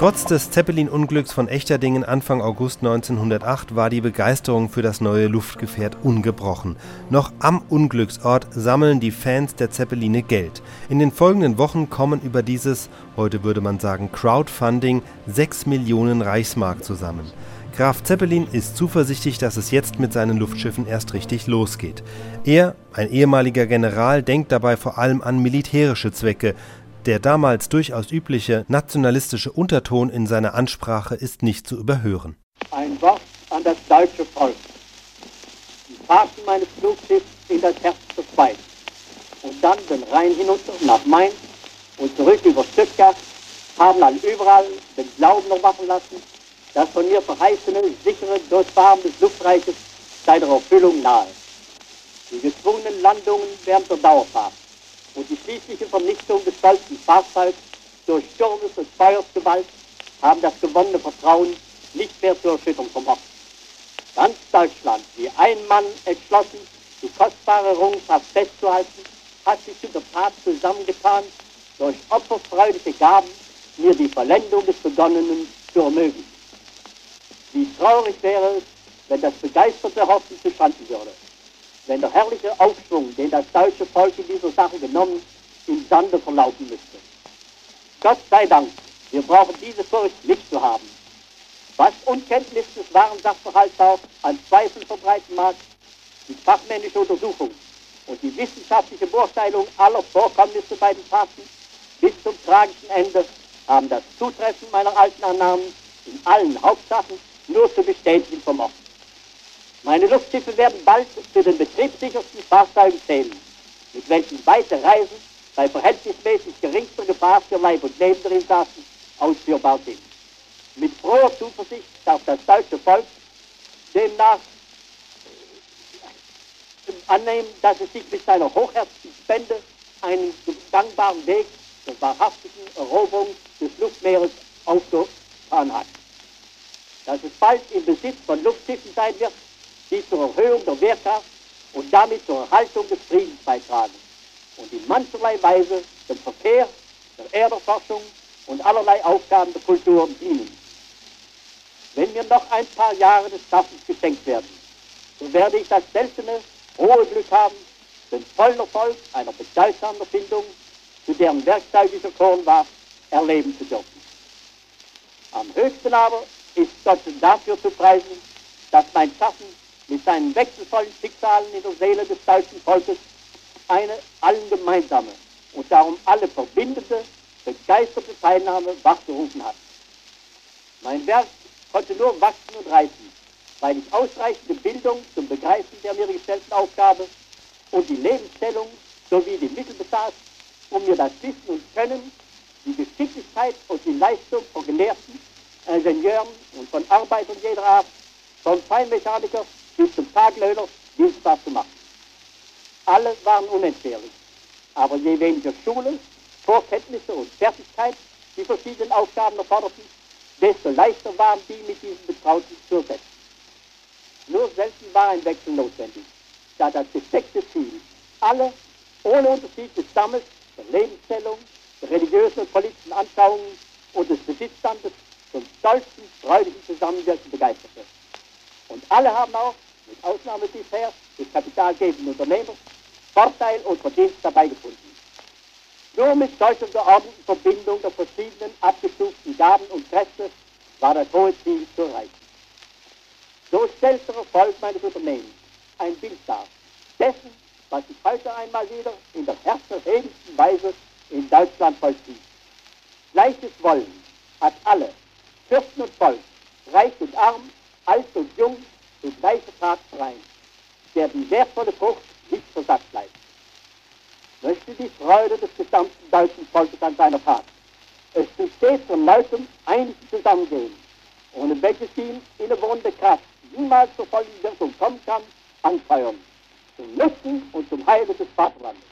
Trotz des Zeppelin-Unglücks von Echterdingen Anfang August 1908 war die Begeisterung für das neue Luftgefährt ungebrochen. Noch am Unglücksort sammeln die Fans der Zeppeline Geld. In den folgenden Wochen kommen über dieses, heute würde man sagen Crowdfunding, 6 Millionen Reichsmark zusammen. Graf Zeppelin ist zuversichtlich, dass es jetzt mit seinen Luftschiffen erst richtig losgeht. Er, ein ehemaliger General, denkt dabei vor allem an militärische Zwecke. Der damals durchaus übliche nationalistische Unterton in seiner Ansprache ist nicht zu überhören. Ein Wort an das deutsche Volk. Die Fahrten meines Flugschiffs in das Herz des Feindes und dann den Rhein hinunter nach Mainz und zurück über Stuttgart haben all überall den Glauben noch machen lassen, das von mir verheißene, sichere Durchfahren des Luftreiches sei der Erfüllung nahe. Die gezwungenen Landungen während der Dauerfahrt und die schließliche Vernichtung des stolzen Fahrzeugs durch Sturmes und Feuersgewalt haben das gewonnene Vertrauen nicht mehr zu erschüttern vermocht. Ganz Deutschland, wie ein Mann entschlossen, die kostbare Errungenschaft festzuhalten, hat sich zu der Tat zusammengetan, durch opferfreudige Gaben mir die Vollendung des Begonnenen zu ermöglichen. Wie traurig wäre es, wenn das begeisterte Hoffen zustanden würde wenn der herrliche Aufschwung, den das deutsche Volk in dieser Sache genommen, im Sande verlaufen müsste. Gott sei Dank, wir brauchen diese Furcht nicht zu haben. Was Unkenntnis des wahren Sachverhalts auch an Zweifel verbreiten mag, die fachmännische Untersuchung und die wissenschaftliche Beurteilung aller Vorkommnisse bei den Taten bis zum tragischen Ende haben das Zutreffen meiner alten Annahmen in allen Hauptsachen nur zu bestätigen vermocht. Meine Luftschiffe werden bald zu den betriebssichersten Fahrzeugen zählen, mit welchen weite Reisen bei verhältnismäßig geringster Gefahr für Leib und Leben der Insassen ausführbar sind. Mit froher Zuversicht darf das deutsche Volk demnach äh, annehmen, dass es sich mit seiner hochherzigen Spende einen gangbaren Weg zur wahrhaftigen Eroberung des Luftmeeres aufgetan hat. Dass es bald im Besitz von Luftschiffen sein wird, die zur Erhöhung der Wehrkraft und damit zur Erhaltung des Friedens beitragen und in mancherlei Weise dem Verkehr, der Erderforschung und allerlei Aufgaben der Kultur dienen. Wenn mir noch ein paar Jahre des Schaffens geschenkt werden, so werde ich das seltene, hohe Glück haben, den vollen Erfolg einer bedeutsamen Erfindung, zu deren Werkzeug ich erkoren war, erleben zu dürfen. Am höchsten aber ist Gott dafür zu preisen, dass mein Schaffen mit seinen wechselvollen Schicksalen in der Seele des deutschen Volkes eine allen gemeinsame und darum alle verbindende, begeisterte Teilnahme wachgerufen hat. Mein Werk konnte nur wachsen und reifen, weil ich ausreichende Bildung zum Begreifen der mir gestellten Aufgabe und die Lebensstellung sowie die Mittel besaß, um mir das Wissen und Können, die Geschicklichkeit und die Leistung von Gelehrten, Ingenieuren und von Arbeitern jeder Art, von Feinmechanikern bis zum Taglöhner dienstbar zu machen. Alle waren unentbehrlich, aber je weniger Schule, Vorkenntnisse und Fertigkeit die verschiedenen Aufgaben erforderten, desto leichter waren die mit diesen Betrauten zu ersetzen. Nur selten war ein Wechsel notwendig, da das gesteckte Ziel alle ohne Unterschied des Stammes, der Lebensstellung, der religiösen und politischen Anschauungen und des Besitzstandes zum stolzen, freudigen Zusammenwirken begeisterte. Und alle haben auch Ausnahme bisher des kapitalgebenden Unternehmers, Vorteil und Verdienst dabei gefunden. Nur mit solcher geordneten Verbindung der verschiedenen abgestuften Gaben und Kräfte war das hohe Ziel zu erreichen. So stellt der Erfolg meines Unternehmens ein Bild dar, dessen, was sich heute einmal wieder in der herzerhebensten Weise in Deutschland vollzieht. Gleiches Wollen hat alle, Fürsten und Volk, reich und arm, alt und jung, die gleiche Tat rein, der die wertvolle Frucht nicht versagt bleibt. Möchte die Freude des gesamten deutschen Volkes an seiner Tat. Es besteht von neuem einig Zusammengehen, ohne welches ihm innewohnende Kraft niemals zur vollen Wirkung kommen kann, anfeuern, zum Nutzen und zum Heile des Vaterlandes.